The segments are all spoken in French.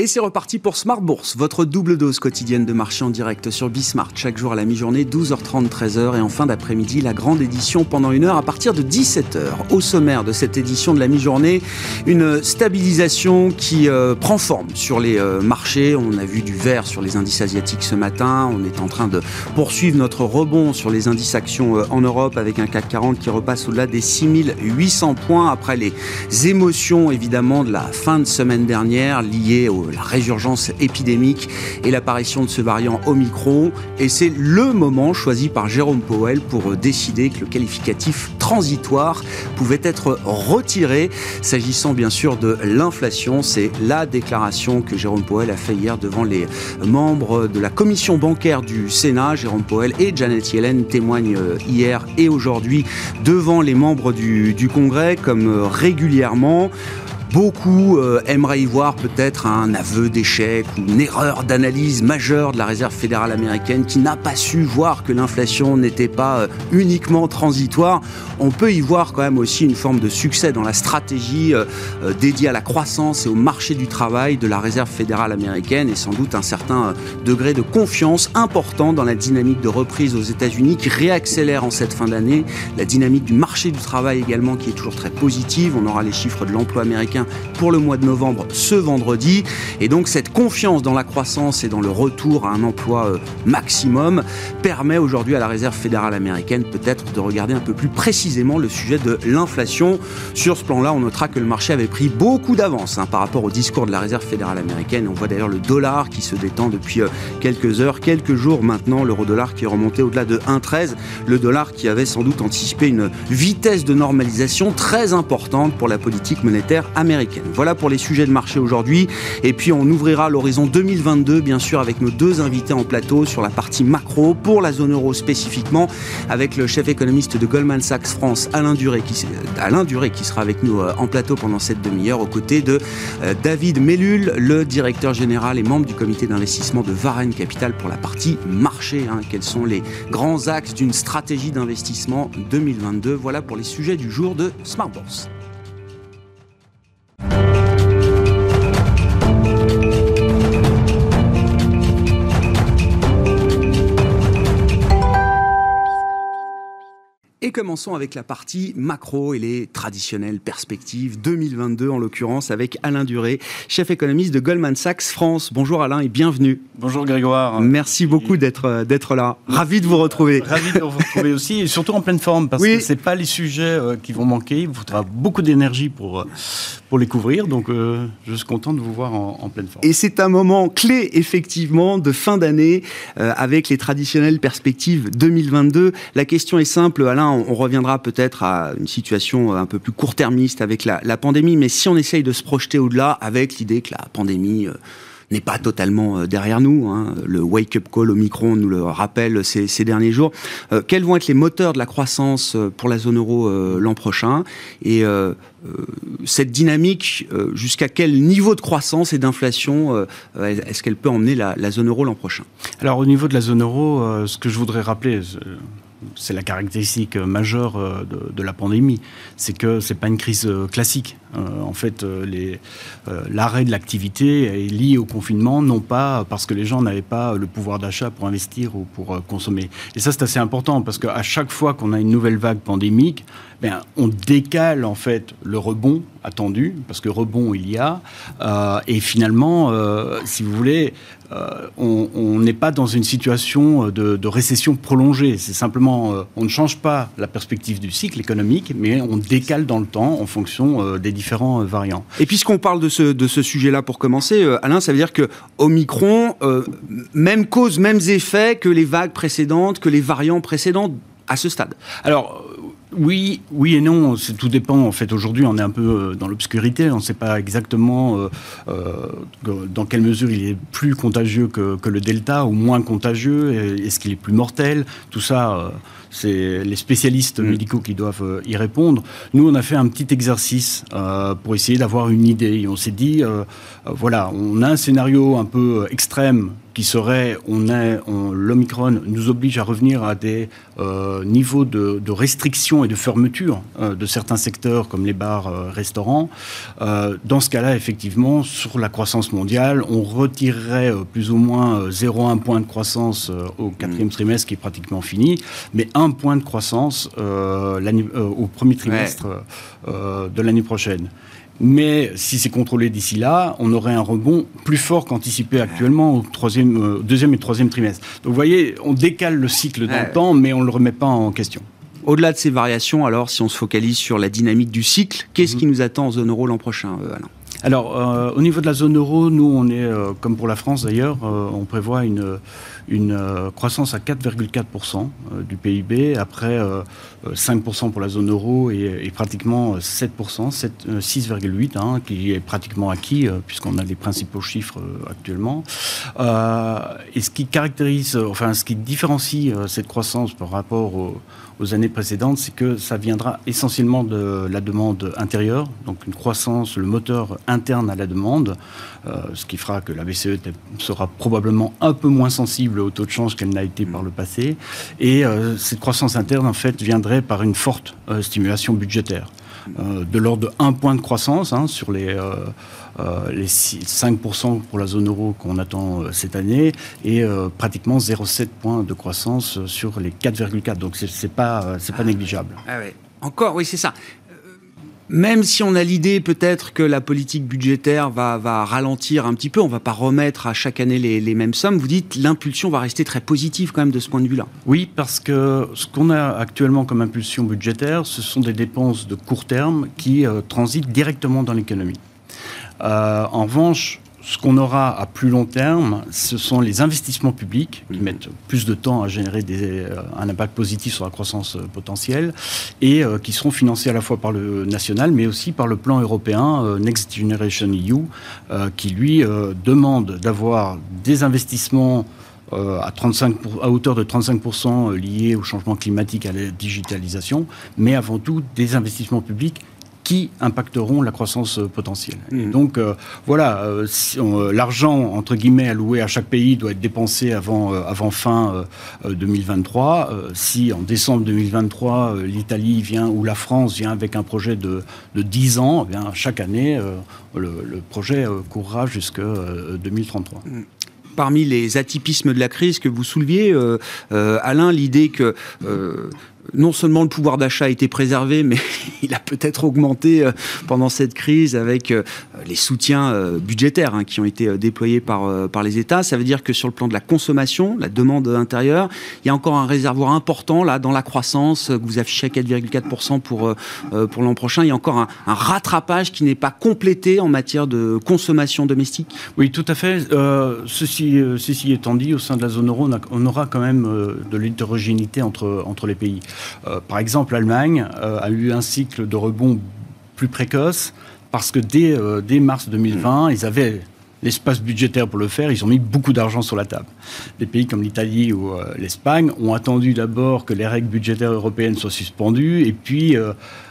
Et c'est reparti pour Smart Bourse, votre double dose quotidienne de marché en direct sur Bismart, chaque jour à la mi-journée, 12h30, 13h, et en fin d'après-midi, la grande édition pendant une heure à partir de 17h. Au sommaire de cette édition de la mi-journée, une stabilisation qui euh, prend forme sur les euh, marchés. On a vu du vert sur les indices asiatiques ce matin. On est en train de poursuivre notre rebond sur les indices actions euh, en Europe avec un CAC 40 qui repasse au-delà des 6800 points après les émotions évidemment de la fin de semaine dernière liées au la résurgence épidémique et l'apparition de ce variant Omicron. Et c'est le moment choisi par Jérôme Powell pour décider que le qualificatif transitoire pouvait être retiré. S'agissant bien sûr de l'inflation, c'est la déclaration que Jérôme Powell a fait hier devant les membres de la commission bancaire du Sénat. Jérôme Powell et Janet Yellen témoignent hier et aujourd'hui devant les membres du, du Congrès comme régulièrement. Beaucoup euh, aimeraient y voir peut-être un aveu d'échec ou une erreur d'analyse majeure de la Réserve fédérale américaine qui n'a pas su voir que l'inflation n'était pas euh, uniquement transitoire. On peut y voir quand même aussi une forme de succès dans la stratégie euh, dédiée à la croissance et au marché du travail de la Réserve fédérale américaine et sans doute un certain degré de confiance important dans la dynamique de reprise aux États-Unis qui réaccélère en cette fin d'année. La dynamique du marché du travail également qui est toujours très positive. On aura les chiffres de l'emploi américain pour le mois de novembre ce vendredi. Et donc cette confiance dans la croissance et dans le retour à un emploi euh, maximum permet aujourd'hui à la Réserve fédérale américaine peut-être de regarder un peu plus précisément le sujet de l'inflation. Sur ce plan-là, on notera que le marché avait pris beaucoup d'avance hein, par rapport au discours de la Réserve fédérale américaine. On voit d'ailleurs le dollar qui se détend depuis euh, quelques heures, quelques jours maintenant, l'euro-dollar qui est remonté au-delà de 1,13. Le dollar qui avait sans doute anticipé une vitesse de normalisation très importante pour la politique monétaire américaine voilà pour les sujets de marché aujourd'hui. Et puis on ouvrira l'horizon 2022, bien sûr, avec nos deux invités en plateau sur la partie macro pour la zone euro spécifiquement, avec le chef économiste de Goldman Sachs France, Alain Duré, qui, sera avec nous euh, en plateau pendant cette demi-heure, aux côtés de euh, David Mellul, le directeur général et membre du comité d'investissement de Varenne Capital pour la partie marché. Hein. Quels sont les grands axes d'une stratégie d'investissement 2022 Voilà pour les sujets du jour de Smart Bourse. Thank you. Et commençons avec la partie macro et les traditionnelles perspectives 2022 en l'occurrence avec Alain Duré, chef économiste de Goldman Sachs France. Bonjour Alain et bienvenue. Bonjour Grégoire. Merci beaucoup d'être euh, d'être là. Ravi de vous retrouver. Ravi de vous retrouver aussi et surtout en pleine forme parce que c'est pas les sujets euh, qui vont manquer. Il vous faudra beaucoup d'énergie pour euh, pour les couvrir. Donc, je suis content de vous voir en, pleine forme. Et c'est un moment clé, effectivement, de fin d'année, avec les traditionnelles perspectives 2022. La question est simple, Alain, on, reviendra peut-être à une situation un peu plus court-termiste avec la, pandémie, mais si on essaye de se projeter au-delà avec l'idée que la pandémie euh, n'est pas totalement euh, derrière nous. Hein, le wake-up call au micron nous le rappelle ces, derniers jours. Euh, quels vont être les moteurs de la croissance pour la zone euro l'an prochain Et cette dynamique, jusqu'à quel niveau de croissance et d'inflation est-ce qu'elle peut emmener la zone euro l'an prochain? Alors au niveau de la zone euro, ce que je voudrais rappeler c'est la caractéristique majeure euh, de, la pandémie, c'est que c'est pas une crise euh, classique. Euh, en fait, l'arrêt de l'activité est lié au confinement, non pas parce que les gens n'avaient pas le pouvoir d'achat pour investir ou pour consommer. Et ça, c'est assez important parce qu'à chaque fois qu'on a une nouvelle vague pandémique, ben, on décale en fait le rebond attendu, parce que rebond il y a, et finalement, si vous voulez, euh, on n'est pas dans une situation de, récession prolongée. C'est simplement, euh, on ne change pas la perspective du cycle économique, mais on décale dans le temps en fonction euh, des différents variants. Et puisqu'on parle de ce, sujet-là pour commencer, Alain, ça veut dire que Omicron, même cause, mêmes effets que les vagues précédentes, que les variants précédents à ce stade. Alors, oui, oui et non. Tout dépend. En fait, aujourd'hui, on est un peu euh, dans l'obscurité. On ne sait pas exactement euh, euh, dans quelle mesure il est plus contagieux que, le Delta ou moins contagieux. Est-ce qu'il est plus mortel Tout ça, c'est les spécialistes mm. médicaux qui doivent y répondre. Nous, on a fait un petit exercice pour essayer d'avoir une idée. on s'est dit, voilà, on a un scénario un peu extrême qui serait, on est, l'Omicron nous oblige à revenir à des niveaux de, de, restriction et de fermeture de certains secteurs comme les bars, restaurants. dans ce cas-là, effectivement, sur la croissance mondiale, on retirerait plus ou moins 0,1 point de croissance au quatrième mmh. trimestre, qui est pratiquement fini, mais un point de croissance au premier trimestre de l'année prochaine. Mais si c'est contrôlé d'ici là, on aurait un rebond plus fort qu'anticipé actuellement au troisième, euh, deuxième et troisième trimestre. Donc vous voyez, on décale le cycle dans le temps, mais on ne le remet pas en question. Au-delà de ces variations, alors, si on se focalise sur la dynamique du cycle, qu'est-ce mhm. qui nous attend en zone euro l'an prochain, euh, Alain? Alors, euh, au niveau de la zone euro, nous, on est, comme pour la France d'ailleurs, on prévoit une, une euh, croissance à 4,4% euh, du PIB, après 5% euh, pour la zone euro et, pratiquement 7%, 6,8% hein, qui est pratiquement acquis puisqu'on a les principaux chiffres actuellement. et ce qui caractérise, enfin ce qui différencie cette croissance par rapport aux années précédentes, c'est que ça viendra essentiellement de la demande intérieure, donc une croissance, le moteur interne à la demande, ce qui fera que la BCE sera probablement un peu moins sensible au taux de change qu'elle n'a été par le passé. Et euh, cette croissance interne, en fait, viendrait par une forte euh, stimulation budgétaire. Euh, de l'ordre de 1 point de croissance hein, sur les, les 5% pour la zone euro qu'on attend cette année et pratiquement 0,7 points de croissance sur les 4,4. Donc c'est pas, pas négligeable. Ah Encore, oui, c'est ça même si on a l'idée peut-être que la politique budgétaire va, ralentir un petit peu, on va pas remettre à chaque année les, les mêmes sommes, vous dites l'impulsion va rester très positive quand même de ce point de vue-là. Oui, parce que ce qu'on a actuellement comme impulsion budgétaire, ce sont des dépenses de court terme qui euh, transitent directement dans l'économie. Euh, en revanche, ce qu'on aura à plus long terme, ce sont les investissements publics qui mhm. mettent plus de temps à générer euh, un impact positif sur la croissance euh, potentielle et euh, qui seront financés à la fois par le national mais aussi par le plan européen Next Generation EU qui lui demande d'avoir des investissements à, 35 à hauteur de 35% liés au changement climatique, à la digitalisation, mais avant tout des investissements publics qui impacteront la croissance euh, potentielle. Mmh. donc euh, voilà, euh, l'argent entre guillemets alloué à chaque pays doit être dépensé avant, avant fin 2023. si en décembre 2023 l'Italie vient ou la France vient avec un projet de, de 10 ans, eh bien, chaque année le, projet courra jusqu'à 2033 parmi les atypismes de la crise que vous souleviez, Alain, l'idée que non seulement le pouvoir d'achat a été préservé, mais il a peut-être augmenté euh, pendant cette crise avec euh, les soutiens euh, budgétaires hein, qui ont été déployés par, par les États. Ça veut dire que sur le plan de la consommation, la demande intérieure, il y a encore un réservoir important là dans la croissance que vous affichez à 4,4% pour, pour l'an prochain. Il y a encore un, rattrapage qui n'est pas complété en matière de consommation domestique. Oui, tout à fait. ceci, étant dit, au sein de la zone euro, on, aura quand même de l'hétérogénéité entre, entre les pays. Euh, par exemple, l'Allemagne euh, a eu un cycle de rebond plus précoce parce que dès, euh, dès mars 2020, ils avaient l'espace budgétaire pour le faire, ils ont mis beaucoup d'argent sur la table. Des pays comme l'Italie ou l'Espagne ont attendu d'abord que les règles budgétaires européennes soient suspendues, et puis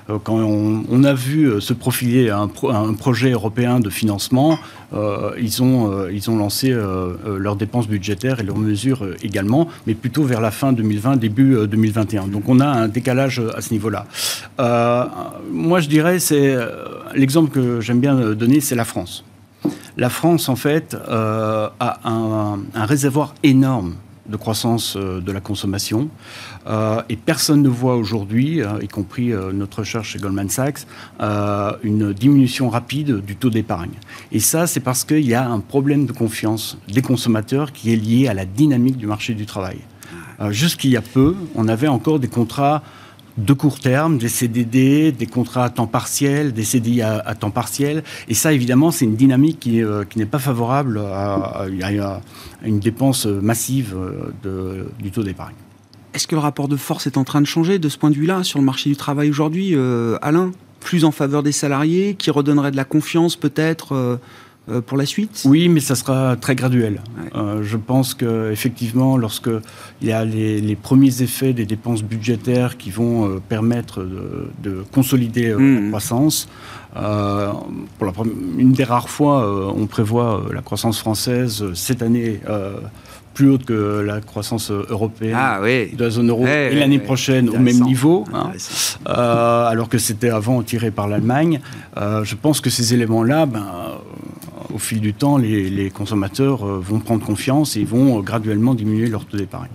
euh, quand on, a vu euh, se profiler un, projet européen de financement, euh, ils, ont, ils ont lancé leurs dépenses budgétaires et leurs mesures également, mais plutôt vers la fin 2020, début 2021. Donc on a un décalage à ce niveau-là. moi, je dirais, c'est l'exemple que j'aime bien donner, c'est la France. La France, en fait, a un, réservoir énorme de croissance euh, de la consommation. Euh, et personne ne voit aujourd'hui, euh, y compris notre recherche chez Goldman Sachs, une diminution rapide du taux d'épargne. Et ça, c'est parce qu'il y a un problème de confiance des consommateurs qui est lié à la dynamique du marché du travail. Jusqu'il y a peu, on avait encore des contrats de court terme, des CDD, des contrats à temps partiel, des CDI à, temps partiel. Et ça, évidemment, c'est une dynamique qui, euh, n'est pas favorable à, une dépense massive euh, du taux d'épargne. Est-ce que le rapport de force est en train de changer de ce point de vue-là sur le marché du travail aujourd'hui, euh, Alain? Plus en faveur des salariés, qui redonnerait de la confiance peut-être pour la suite? Oui, mais ça sera très graduel. je pense qu'effectivement, lorsque il y a les, premiers effets des dépenses budgétaires qui vont permettre de, consolider la mmh. croissance, pour la, une des rares fois, on prévoit la croissance française cette année plus haute que la croissance européenne ah de la zone euro et l'année prochaine au même niveau, hein. euh, alors que c'était avant tiré par l'Allemagne. Euh, je pense que ces éléments-là, ben, au fil du temps, les, consommateurs euh, vont prendre confiance et vont graduellement diminuer leur taux d'épargne.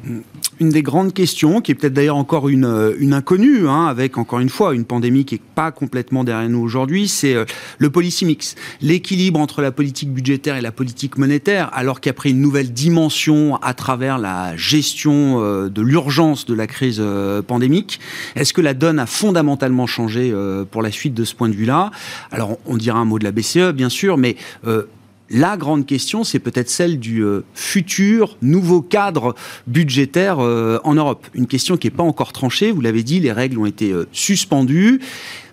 Une des grandes questions, qui est peut-être d'ailleurs encore une, euh, une inconnue, hein, avec encore une fois une pandémie qui n'est pas complètement derrière nous aujourd'hui, c'est euh, le policy mix. L'équilibre entre la politique budgétaire et la politique monétaire, alors qu'il a pris une nouvelle dimension à travers la gestion de l'urgence de la crise pandémique. Est-ce que la donne a fondamentalement changé pour la suite de ce point de vue-là? Alors, on dira un mot de la BCE, bien sûr, mais la grande question, c'est peut-être celle du euh, futur nouveau cadre budgétaire euh, en Europe. Une question qui n'est pas encore tranchée, vous l'avez dit, les règles ont été euh, suspendues,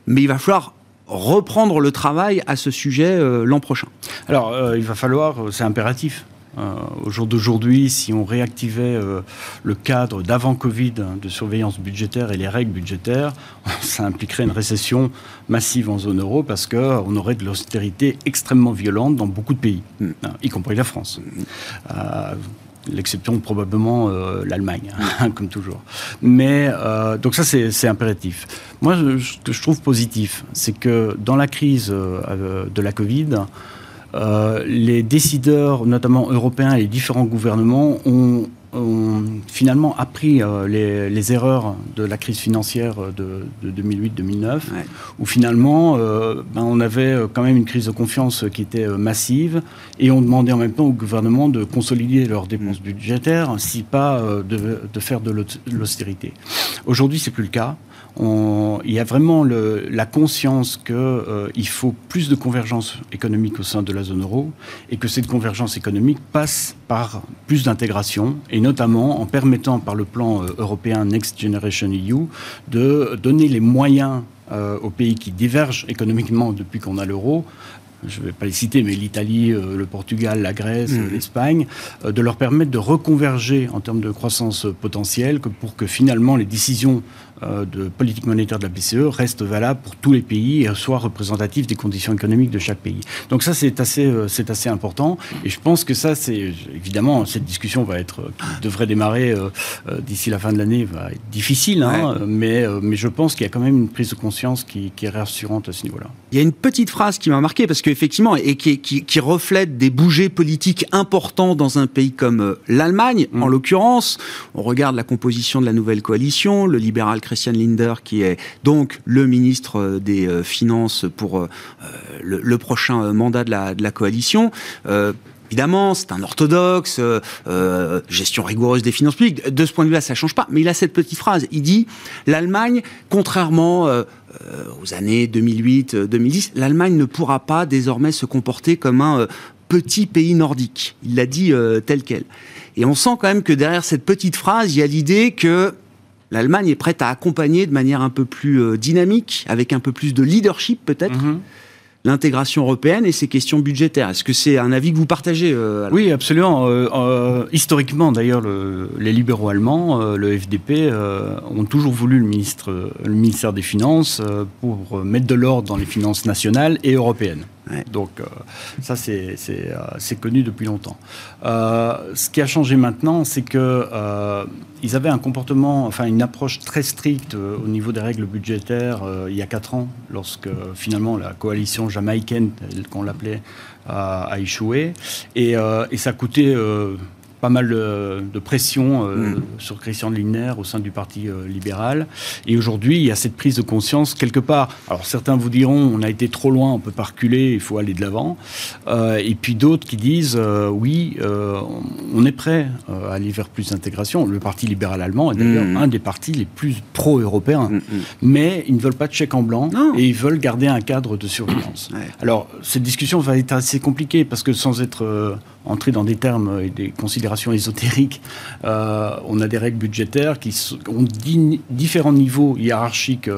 mais il va falloir reprendre le travail à ce sujet l'an prochain. Alors, il va falloir, c'est impératif, euh, au jour d'aujourd'hui, si on réactivait euh, le cadre d'avant Covid de surveillance budgétaire et les règles budgétaires, ça impliquerait une récession massive en zone euro parce qu'on aurait de l'austérité extrêmement violente dans beaucoup de pays, mm. hein, y compris la France. Euh, l'exception probablement l'Allemagne, hein, comme toujours. Mais donc ça c'est impératif. Moi, ce que je trouve positif, c'est que dans la crise de la Covid, euh, les décideurs, notamment européens et les différents gouvernements, ont, finalement appris euh, les, erreurs de la crise financière de, 2008-2009, où finalement euh, ben, on avait quand même une crise de confiance qui était massive, et on demandait en même temps au gouvernement de consolider leurs dépenses mm. budgétaires, si pas de, de faire de l'austérité. Aujourd'hui, c'est plus le cas il y a vraiment la conscience qu'il euh, faut plus de convergence économique au sein de la zone euro et que cette convergence économique passe par plus d'intégration et notamment en permettant par le plan euh, européen Next Generation EU de donner les moyens euh, aux pays qui divergent économiquement depuis qu'on a l'euro je ne vais pas les citer, mais l'Italie, le Portugal, la Grèce, mmh. l'Espagne, de leur permettre de reconverger en termes de croissance potentielle pour que finalement les décisions de politique monétaire de la BCE reste valable pour tous les pays et soit représentatif des conditions économiques de chaque pays. Donc ça, c'est assez, euh, c'est assez important. Et je pense que ça, c'est évidemment, cette discussion va être, qui devrait démarrer euh, d'ici la fin de l'année, va être difficile, hein, mais, mais je pense qu'il y a quand même une prise de conscience qui, qui est rassurante à ce niveau-là. Il y a une petite phrase qui m'a marqué, parce qu'effectivement, et qui, qui, qui, reflète des bougers politiques importants dans un pays comme l'Allemagne, en mm. l'occurrence. On regarde la composition de la nouvelle coalition, le libéral Christian Linder, qui est donc le ministre euh, des euh, Finances pour euh, le, prochain mandat de la, coalition. Évidemment, c'est un orthodoxe, gestion rigoureuse des finances publiques. De ce point de vue-là, ça change pas. Mais il a cette petite phrase. Il dit l'Allemagne, contrairement aux années 2008-2010, l'Allemagne ne pourra pas désormais se comporter comme un petit pays nordique. Il l'a dit tel quel. Et on sent quand même que derrière cette petite phrase, il y a l'idée que l'Allemagne est prête à accompagner de manière un peu plus euh, dynamique, avec un peu plus de leadership peut-être, mhm. l'intégration européenne et ses questions budgétaires. Est-ce que c'est un avis que vous partagez euh, Oui, absolument. Euh, historiquement, d'ailleurs, les libéraux allemands, le FDP, ont toujours voulu le, ministre, le ministère des Finances pour mettre de l'ordre dans les finances nationales et européennes. Donc euh, ça, euh, c'est connu depuis longtemps. Euh, ce qui a changé maintenant, c'est qu'ils avaient un comportement, enfin une approche très stricte au niveau des règles budgétaires il y a quatre ans, lorsque finalement la coalition jamaïcaine, qu'on l'appelait, a, échoué. Et, et ça coûtait pas mal de, pression euh, mm. sur Christian Lindner au sein du Parti euh, libéral. Et aujourd'hui, il y a cette prise de conscience quelque part. Alors certains vous diront, on a été trop loin, on peut pas reculer, il faut aller de l'avant. Euh, et puis d'autres qui disent, oui, on est prêt à aller vers plus d'intégration. Le Parti libéral allemand est d'ailleurs mm. un des partis les plus pro-européens. Mm, Mais ils ne veulent pas de chèque en blanc et ils veulent garder un cadre de surveillance. Alors cette discussion va être assez compliquée parce que sans être entrer dans des termes et des considérations considération ésotérique. on a des règles budgétaires qui ont différents niveaux hiérarchiques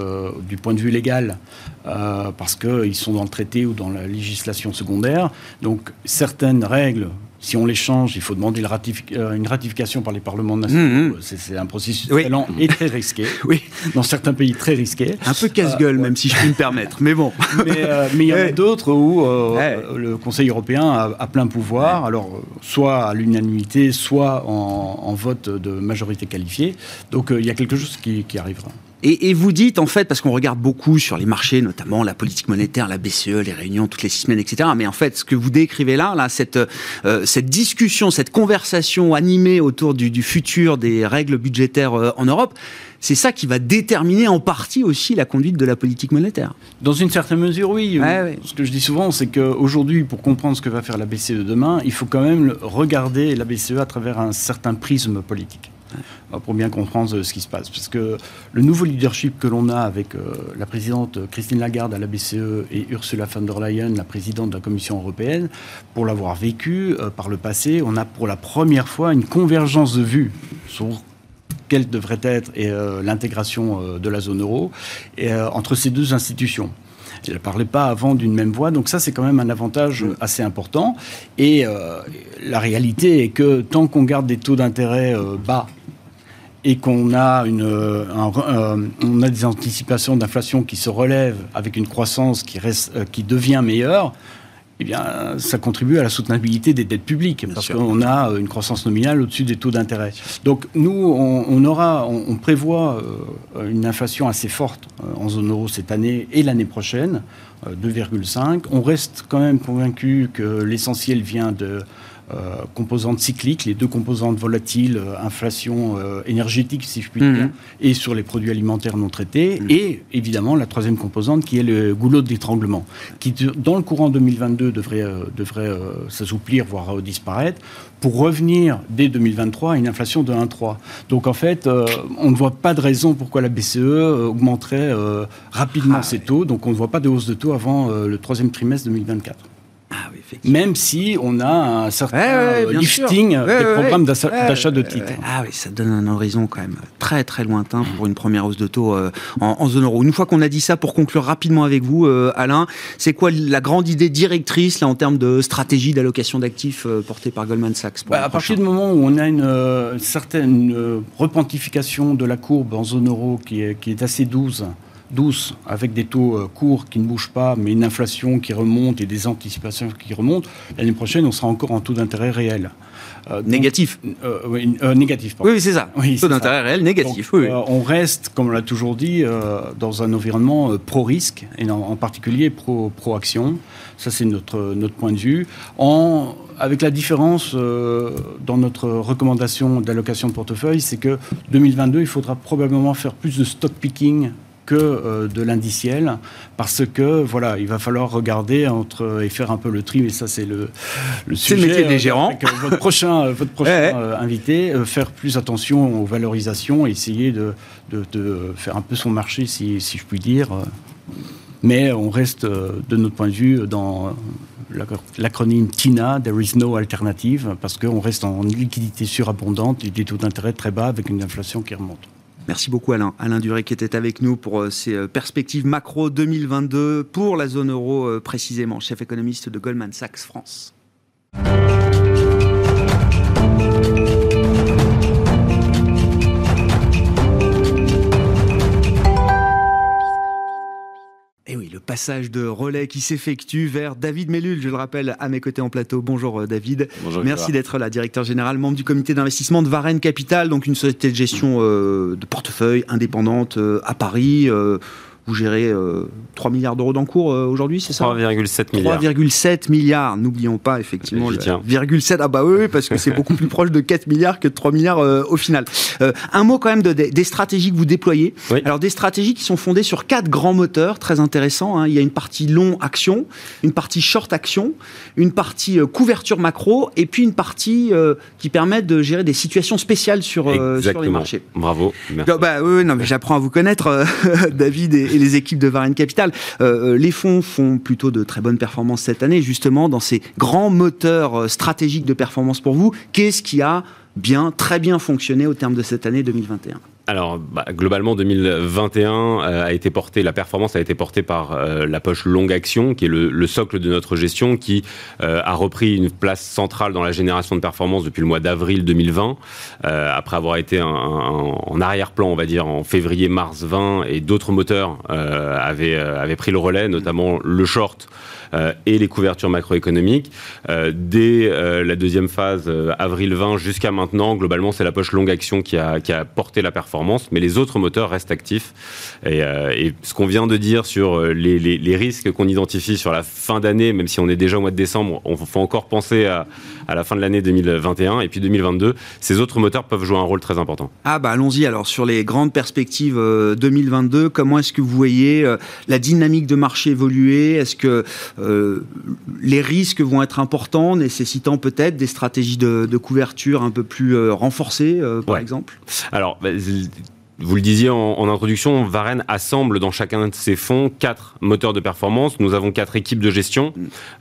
du point de vue légal, parce qu'ils sont dans le traité ou dans la législation secondaire. Donc certaines règles si on les change, il faut demander euh, une ratification par les parlements nationaux. Mmh, mmh. C'est un processus très lent et très risqué. oui. Dans certains pays, très risqué. Un peu casse-gueule, euh, même si je puis me permettre. Mais bon. Euh, mais il y en a d'autres où le Conseil européen a, plein pouvoir. Alors, soit à l'unanimité, soit en, vote de majorité qualifiée. Donc, il y a quelque chose qui arrivera. Et, vous dites, en fait, parce qu'on regarde beaucoup sur les marchés, notamment la politique monétaire, la BCE, les réunions toutes les six semaines, etc. Mais en fait, ce que vous décrivez là, là cette, euh, cette discussion, cette conversation animée autour du, futur des règles budgétaires euh, en Europe, c'est ça qui va déterminer en partie aussi la conduite de la politique monétaire. Dans une certaine mesure, oui. Ce que je dis souvent, c'est qu'aujourd'hui, pour comprendre ce que va faire la BCE demain, il faut quand même regarder la BCE à travers un certain prisme politique pour bien comprendre ce qui se passe. Parce que le nouveau leadership que l'on a avec euh, la présidente Christine Lagarde à la BCE et Ursula von der Leyen, la présidente de la Commission européenne, pour l'avoir vécu euh, par le passé, on a pour la première fois une convergence de vues sur quelle devrait être euh, l'intégration de la zone euro entre ces deux institutions. Elle ne parlait pas avant d'une même voix, donc ça c'est quand même un avantage assez important. Et la réalité est que tant qu'on garde des taux d'intérêt bas et qu'on a, une, euh, euh, on a des anticipations d'inflation qui se relèvent avec une croissance qui, reste, euh, qui devient meilleure, eh bien, ça contribue à la soutenabilité des dettes publiques, parce qu'on a une croissance nominale au-dessus des taux d'intérêt. Donc, nous, on, aura, on, prévoit une inflation assez forte en zone euro cette année et l'année prochaine, 2,5. On reste quand même convaincu que l'essentiel vient de euh, composantes cycliques, les deux composantes volatiles, euh, inflation euh, énergétique, si je puis dire, mhm. et sur les produits alimentaires non traités, mhm. et évidemment la troisième composante qui est le goulot d'étranglement, qui dans le courant 2022 devrait, devrait s'assouplir, voire disparaître, pour revenir dès 2023 à une inflation de 1,3. Donc en fait, on ne voit pas de raison pourquoi la BCE augmenterait rapidement ah ses taux, donc on ne voit pas de hausse de taux avant le troisième trimestre 2024. Même si on a un certain lifting des programmes d'achat de titres. Ah oui, ça donne un horizon quand même très très lointain pour une première hausse de taux euh, en, zone euro. Une fois qu'on a dit ça, pour conclure rapidement avec vous, euh, Alain, c'est quoi la grande idée directrice là en termes de stratégie d'allocation d'actifs euh, portée par Goldman Sachs bah, À partir du moment où on a une certaine repentification de la courbe en zone euro qui est, qui est assez douce, douce, avec des taux euh, courts qui ne bougent pas, mais une inflation qui remonte et des anticipations qui remontent, l'année prochaine, on sera encore en taux d'intérêt réel. Euh, négatif. Euh, oui, négatif. Oui, c'est ça. taux d'intérêt réel négatif. on reste, comme on l'a toujours dit, dans un environnement pro-risque, et en, particulier pro-action. ça, c'est notre, notre point de vue. En, avec la différence dans notre recommandation d'allocation de portefeuille, c'est que 2022, il faudra probablement faire plus de stock picking que euh, de l'indiciel, parce que voilà, il va falloir regarder entre et faire un peu le tri, mais ça c'est le, le sujet. le métier des euh, gérants. Euh, votre prochain, votre prochain invité, faire plus attention aux valorisations, essayer de, de, faire un peu son marché, si, si, je puis dire. Mais on reste, de notre point de vue, dans l'acronyme TINA, There is no alternative, parce qu'on reste en liquidité surabondante et des taux d'intérêt très bas avec une inflation qui remonte. Merci beaucoup Alain. Alain Duré qui était avec nous pour euh, ces euh, perspectives macro 2022 pour la zone euro euh, précisément, chef économiste de Goldman Sachs France. Passage de relais qui s'effectue vers David Mellul, je le rappelle, à mes côtés en plateau. Bonjour euh, David. Bonjour. Merci d'être là, directeur général, membre du comité d'investissement de Varenne Capital, donc une société de gestion euh, de portefeuille indépendante euh, à Paris. Vous gérez 3 euh, milliards d'euros d'encours euh, aujourd'hui, c'est ça 3,7 milliards. 3,7 milliards, n'oublions pas effectivement. Le 7, ah bah oui, parce que c'est beaucoup plus proche de 4 milliards que de 3 milliards euh, au final. un mot quand même de, des stratégies que vous déployez. Alors des stratégies qui sont fondées sur quatre grands moteurs très intéressants. Hein. Il y a une partie long action, une partie short action, une partie couverture macro et puis une partie qui permet de gérer des situations spéciales sur, sur les marchés. Bravo. Merci. Bah, oui, non, mais j'apprends à vous connaître, David et, les, équipes de Varenne Capital. les fonds font plutôt de très bonnes performances cette année, justement, dans ces grands moteurs stratégiques de performance pour vous. Qu'est-ce qui a bien, très bien fonctionné au terme de cette année 2021 alors, bah, globalement, 2021 euh, a été porté, la performance a été portée par euh, la poche longue action, qui est le, socle de notre gestion, qui euh, a repris une place centrale dans la génération de performance depuis le mois d'avril 2020, après avoir été en arrière-plan, on va dire, en février-mars 20, et d'autres moteurs avaient, pris le relais, notamment le short. Et les couvertures macroéconomiques. Dès la deuxième phase, avril 20 jusqu'à maintenant, globalement, c'est la poche longue action qui a porté la performance, mais les autres moteurs restent actifs. Et, et ce qu'on vient de dire sur les, les, les risques qu'on identifie sur la fin d'année, même si on est déjà au mois de décembre, on faut encore penser à, à la fin de l'année 2021 et puis 2022. Ces autres moteurs peuvent jouer un rôle très important. Ah bah allons-y alors sur les grandes perspectives 2022. Comment est-ce que vous voyez la dynamique de marché évoluer? Est-ce que euh, les risques vont être importants, nécessitant peut-être des stratégies de, couverture un peu plus euh, renforcées, euh, par exemple? Alors, bah, vous le disiez en, introduction, Varenne assemble dans chacun de ses fonds quatre moteurs de performance. Nous avons quatre équipes de gestion,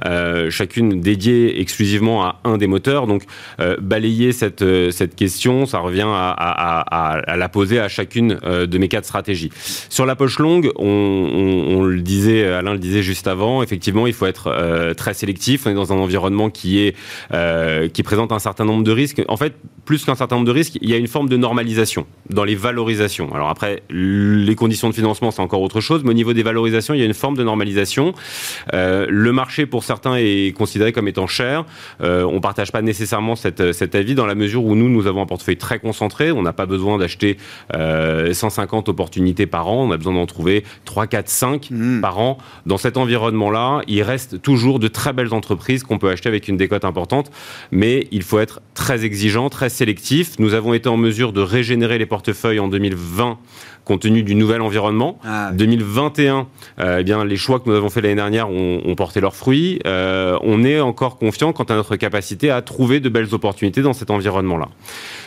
euh, chacune dédiée exclusivement à un des moteurs. Donc, euh, balayer cette, euh, cette question, ça revient à, à, la poser à chacune de mes quatre stratégies. Sur la poche longue, on, le disait, Alain le disait juste avant, effectivement, il faut être très sélectif. On est dans un environnement qui est qui présente un certain nombre de risques. En fait, plus qu'un certain nombre de risques, il y a une forme de normalisation dans les valorisations alors après, les conditions de financement, c'est encore autre chose, mais au niveau des valorisations, il y a une forme de normalisation. Euh, le marché, pour certains, est considéré comme étant cher. Euh, on ne partage pas nécessairement cet avis dans la mesure où nous, nous avons un portefeuille très concentré. On n'a pas besoin d'acheter 150 opportunités par an. On a besoin d'en trouver 3, 4, 5 par an. Dans cet environnement-là, il reste toujours de très belles entreprises qu'on peut acheter avec une décote importante, mais il faut être très exigeant, très sélectif. Nous avons été en mesure de régénérer les portefeuilles en 2020 2020 compte tenu du nouvel environnement. 2021, ah euh, eh bien, les choix que nous avons fait l'année dernière ont, porté leurs fruits. Euh, on est encore confiant quant à notre capacité à trouver de belles opportunités dans cet environnement-là.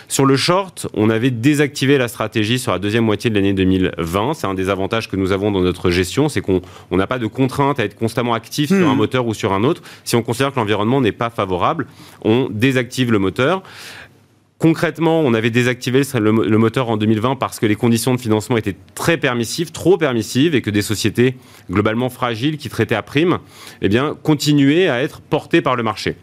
Sur le short, on avait désactivé la stratégie sur la deuxième moitié de l'année 2020. C'est un des avantages que nous avons dans notre gestion, c'est qu'on n'a pas de contrainte à être constamment actif sur un hmm. moteur ou sur un autre. Si on considère que l'environnement n'est pas favorable, on désactive le moteur. Concrètement, on avait désactivé le, moteur en 2020 parce que les conditions de financement étaient très permissives, trop permissives, et que des sociétés globalement fragiles qui traitaient à prime, eh bien, continuaient à être portées par le marché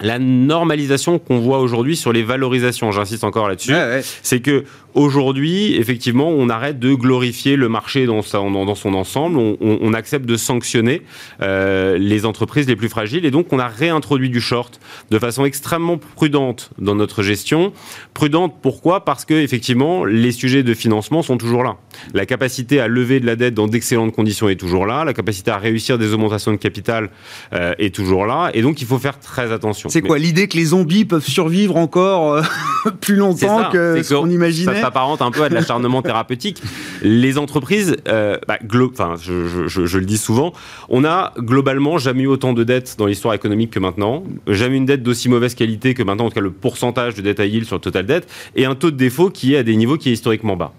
la normalisation qu'on voit aujourd'hui sur les valorisations, j'insiste encore là-dessus, c'est que aujourd'hui, effectivement, on arrête de glorifier le marché dans, dans son ensemble, on, accepte de sanctionner euh, les entreprises les plus fragiles, et donc on a réintroduit du short de façon extrêmement prudente dans notre gestion. Prudente, pourquoi? Parce que effectivement, les sujets de financement sont toujours là. La capacité à lever de la dette dans d'excellentes conditions est toujours là, la capacité à réussir des augmentations de capital euh, est toujours là, et donc il faut faire très attention. C'est quoi l'idée que les zombies peuvent survivre encore euh, plus longtemps que ce qu'on imaginait Ça s'apparente un peu à de l'acharnement thérapeutique. Les entreprises, euh, bah, je, le dis souvent, on a globalement jamais eu autant de dettes dans l'histoire économique que maintenant, jamais une dette d'aussi mauvaise qualité que maintenant, en tout cas le pourcentage de dette à yield sur le total dette, et un taux de défaut qui est à des niveaux qui est historiquement bas.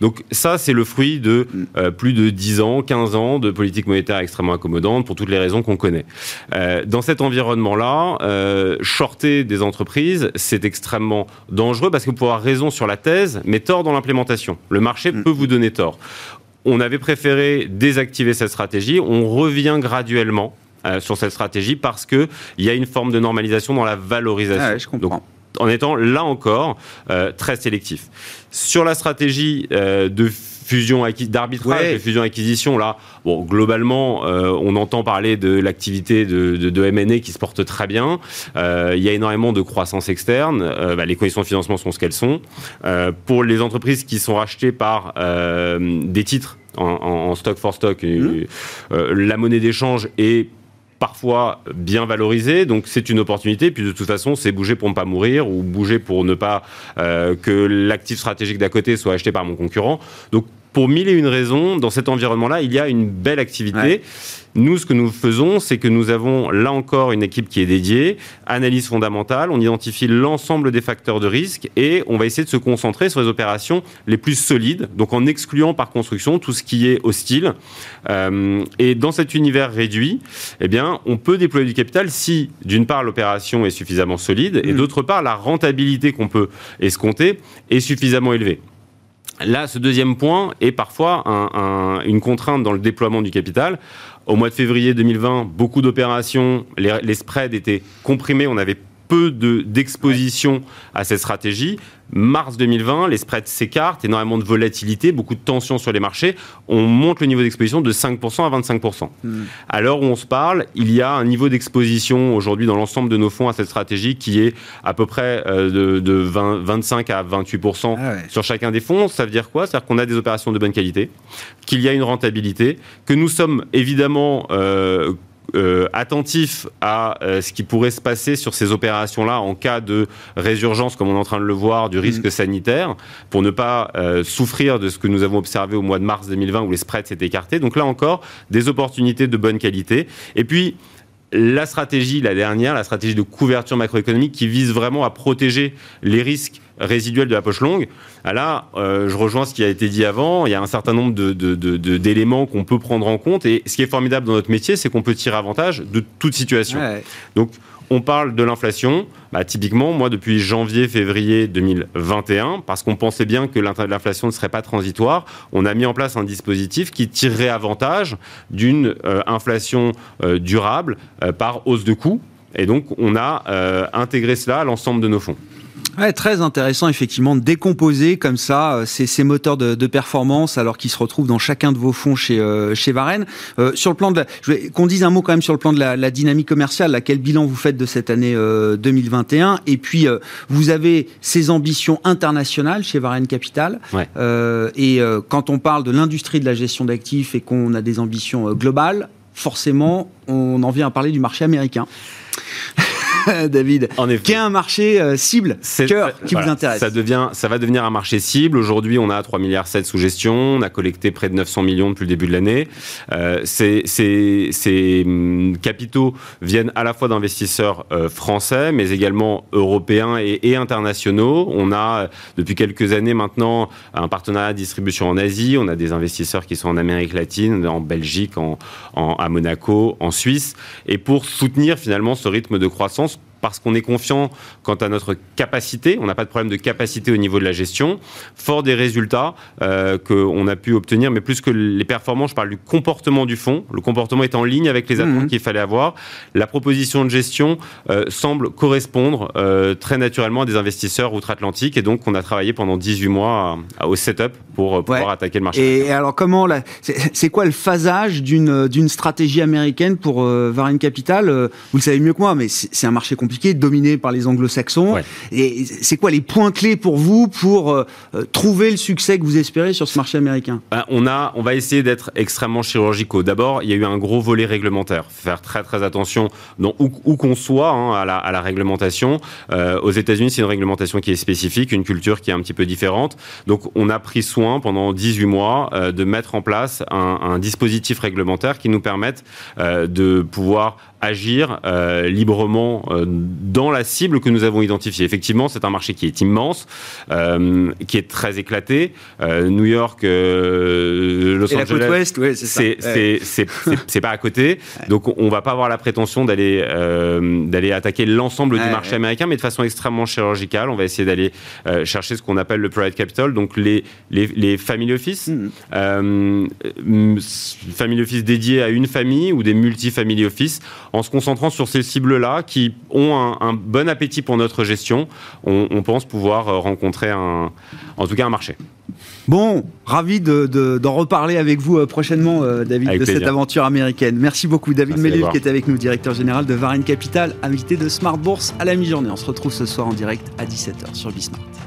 Donc ça, c'est le fruit de euh, plus de 10 ans, 15 ans de politique monétaire extrêmement accommodante pour toutes les raisons qu'on connaît. dans cet environnement-là, euh, shorter des entreprises, c'est extrêmement dangereux parce que vous pouvez avoir raison sur la thèse, mais tort dans l'implémentation. Le marché mm. peut vous donner tort. On avait préféré désactiver cette stratégie. On revient graduellement euh, sur cette stratégie parce qu'il y a une forme de normalisation dans la valorisation. Ah je comprends. En étant là encore euh, très sélectif. Sur la stratégie de fusion d'arbitrage de fusion acquisition là bon globalement euh, on entend parler de l'activité de, de, de M&A qui se porte très bien euh, il y a énormément de croissance externe euh, bah, les conditions de financement sont ce qu'elles sont pour les entreprises qui sont rachetées par des titres en, stock for stock mmh. la monnaie d'échange est parfois bien valorisé, donc c'est une opportunité. Puis de toute façon, c'est bouger pour ne pas mourir ou bouger pour ne pas que l'actif stratégique d'à côté soit acheté par mon concurrent. Pour mille et une raisons, dans cet environnement-là, il y a une belle activité. Nous, ce que nous faisons, c'est que nous avons là encore une équipe qui est dédiée, analyse fondamentale, on identifie l'ensemble des facteurs de risque et on va essayer de se concentrer sur les opérations les plus solides, donc en excluant par construction tout ce qui est hostile. Euh, et dans cet univers réduit, eh bien, on peut déployer du capital si, d'une part, l'opération est suffisamment solide et mmh. d'autre part, la rentabilité qu'on peut escompter est suffisamment élevée. Là, ce deuxième point est parfois une contrainte dans le déploiement du capital. Au mois de février 2020, beaucoup d'opérations, les, spreads étaient comprimés, on avait peu d'exposition à cette stratégie. Mars 2020, les spreads s'écartent, énormément de volatilité, beaucoup de tensions sur les marchés. On monte le niveau d'exposition de 5% à 25%. Hmm. À l'heure où on se parle, il y a un niveau d'exposition aujourd'hui dans l'ensemble de nos fonds à cette stratégie qui est à peu près euh, de, 25 à 28% ah sur chacun des fonds. Ça veut dire quoi? C'est-à-dire qu'on a des opérations de bonne qualité, qu'il y a une rentabilité, que nous sommes évidemment euh, euh, attentif à euh, ce qui pourrait se passer sur ces opérations-là en cas de résurgence, comme on est en train de le voir, du risque mm. sanitaire, pour ne pas euh, souffrir de ce que nous avons observé au mois de mars 2020 où les spreads s'étaient écartés. Donc là encore, des opportunités de bonne qualité. Et puis, la stratégie, la dernière, la stratégie de couverture macroéconomique qui vise vraiment à protéger les risques résiduels de la poche longue. Ah, là, euh, je rejoins ce qui a été dit avant. Il y a un certain nombre d'éléments qu'on peut prendre en compte. Et ce qui est formidable dans notre métier, c'est qu'on peut tirer avantage de toute situation. Donc, on parle de l'inflation. Bah, typiquement, moi, depuis janvier-février 2021, parce qu'on pensait bien que l'inflation ne serait pas transitoire, on a mis en place un dispositif qui tirerait avantage d'une euh, inflation euh, durable par hausse de coûts. Et donc, on a intégré cela à l'ensemble de nos fonds. Ouais, très intéressant effectivement de décomposer comme ça euh, ces, ces moteurs de, de, performance alors qu'ils se retrouvent dans chacun de vos fonds chez euh, chez Varenne. Euh, sur le plan de, je vais qu'on dise un mot quand même sur le plan de la, la dynamique commerciale. Là, quel bilan vous faites de cette année 2021 Et puis vous avez ces ambitions internationales chez Varenne Capital. Ouais. et quand on parle de l'industrie de la gestion d'actifs et qu'on a des ambitions globales, forcément, on en vient à parler du marché américain. David, en effet. qui est un marché euh, cible, cœur, qui vous intéresse. Ça, devient, ça va devenir un marché cible. Aujourd'hui, on a 3 milliards 7 sous gestion. On a collecté près de 900 millions depuis le début de l'année. Euh, ces, ces, ces, hum, capitaux viennent à la fois d'investisseurs euh, français, mais également européens et, et, internationaux. On a, depuis quelques années maintenant, un partenariat de distribution en Asie. On a des investisseurs qui sont en Amérique latine, en Belgique, en, en à Monaco, en Suisse. Et pour soutenir finalement ce rythme de croissance, parce qu'on est confiant quant à notre capacité. On n'a pas de problème de capacité au niveau de la gestion. Fort des résultats euh, qu'on a pu obtenir, mais plus que les performances, je parle du comportement du fonds. Le comportement est en ligne avec les attentes mhm. qu'il fallait avoir. La proposition de gestion euh, semble correspondre euh, très naturellement à des investisseurs outre-Atlantique. Et donc, on a travaillé pendant 18 mois au setup pour pouvoir attaquer le marché. Et alors, comment c'est quoi le phasage d'une stratégie américaine pour Varine Capital? Vous le savez mieux que moi, mais c'est un marché compliqué dominé par les anglo-saxons. Et c'est quoi les points clés pour vous pour euh, euh, trouver le succès que vous espérez sur ce marché américain? Ben, on, a, on va essayer d'être extrêmement chirurgicaux. D'abord, il y a eu un gros volet réglementaire. Faire très très attention dans, où, qu'on soit hein, à, la, à, la, réglementation. Euh, aux États-Unis, c'est une réglementation qui est spécifique, une culture qui est un petit peu différente. Donc, on a pris soin pendant 18 mois de mettre en place un, un, dispositif réglementaire qui nous permette de pouvoir agir euh, librement euh, dans la cible que nous avons identifiée. Effectivement, c'est un marché qui est immense, euh, qui est très éclaté. New York, Los Et Angeles, c'est pas à côté. Donc, on va pas avoir la prétention d'aller d'aller attaquer l'ensemble du marché américain, mais de façon extrêmement chirurgicale. On va essayer d'aller chercher ce qu'on appelle le private capital, donc les les, les family office, mm. family office dédiés à une famille ou des multi-family office en se concentrant sur ces cibles-là qui ont un, bon appétit pour notre gestion, on, pense pouvoir euh, rencontrer un, en tout cas un marché. Bon, ravi d'en reparler avec vous euh, prochainement, euh, David, de cette aventure américaine. Merci beaucoup, David Melil, qui est avec nous, directeur général de Varenne Capital, invité de Smart Bourse à la mi-journée. On se retrouve ce soir en direct à 17h sur Bismart.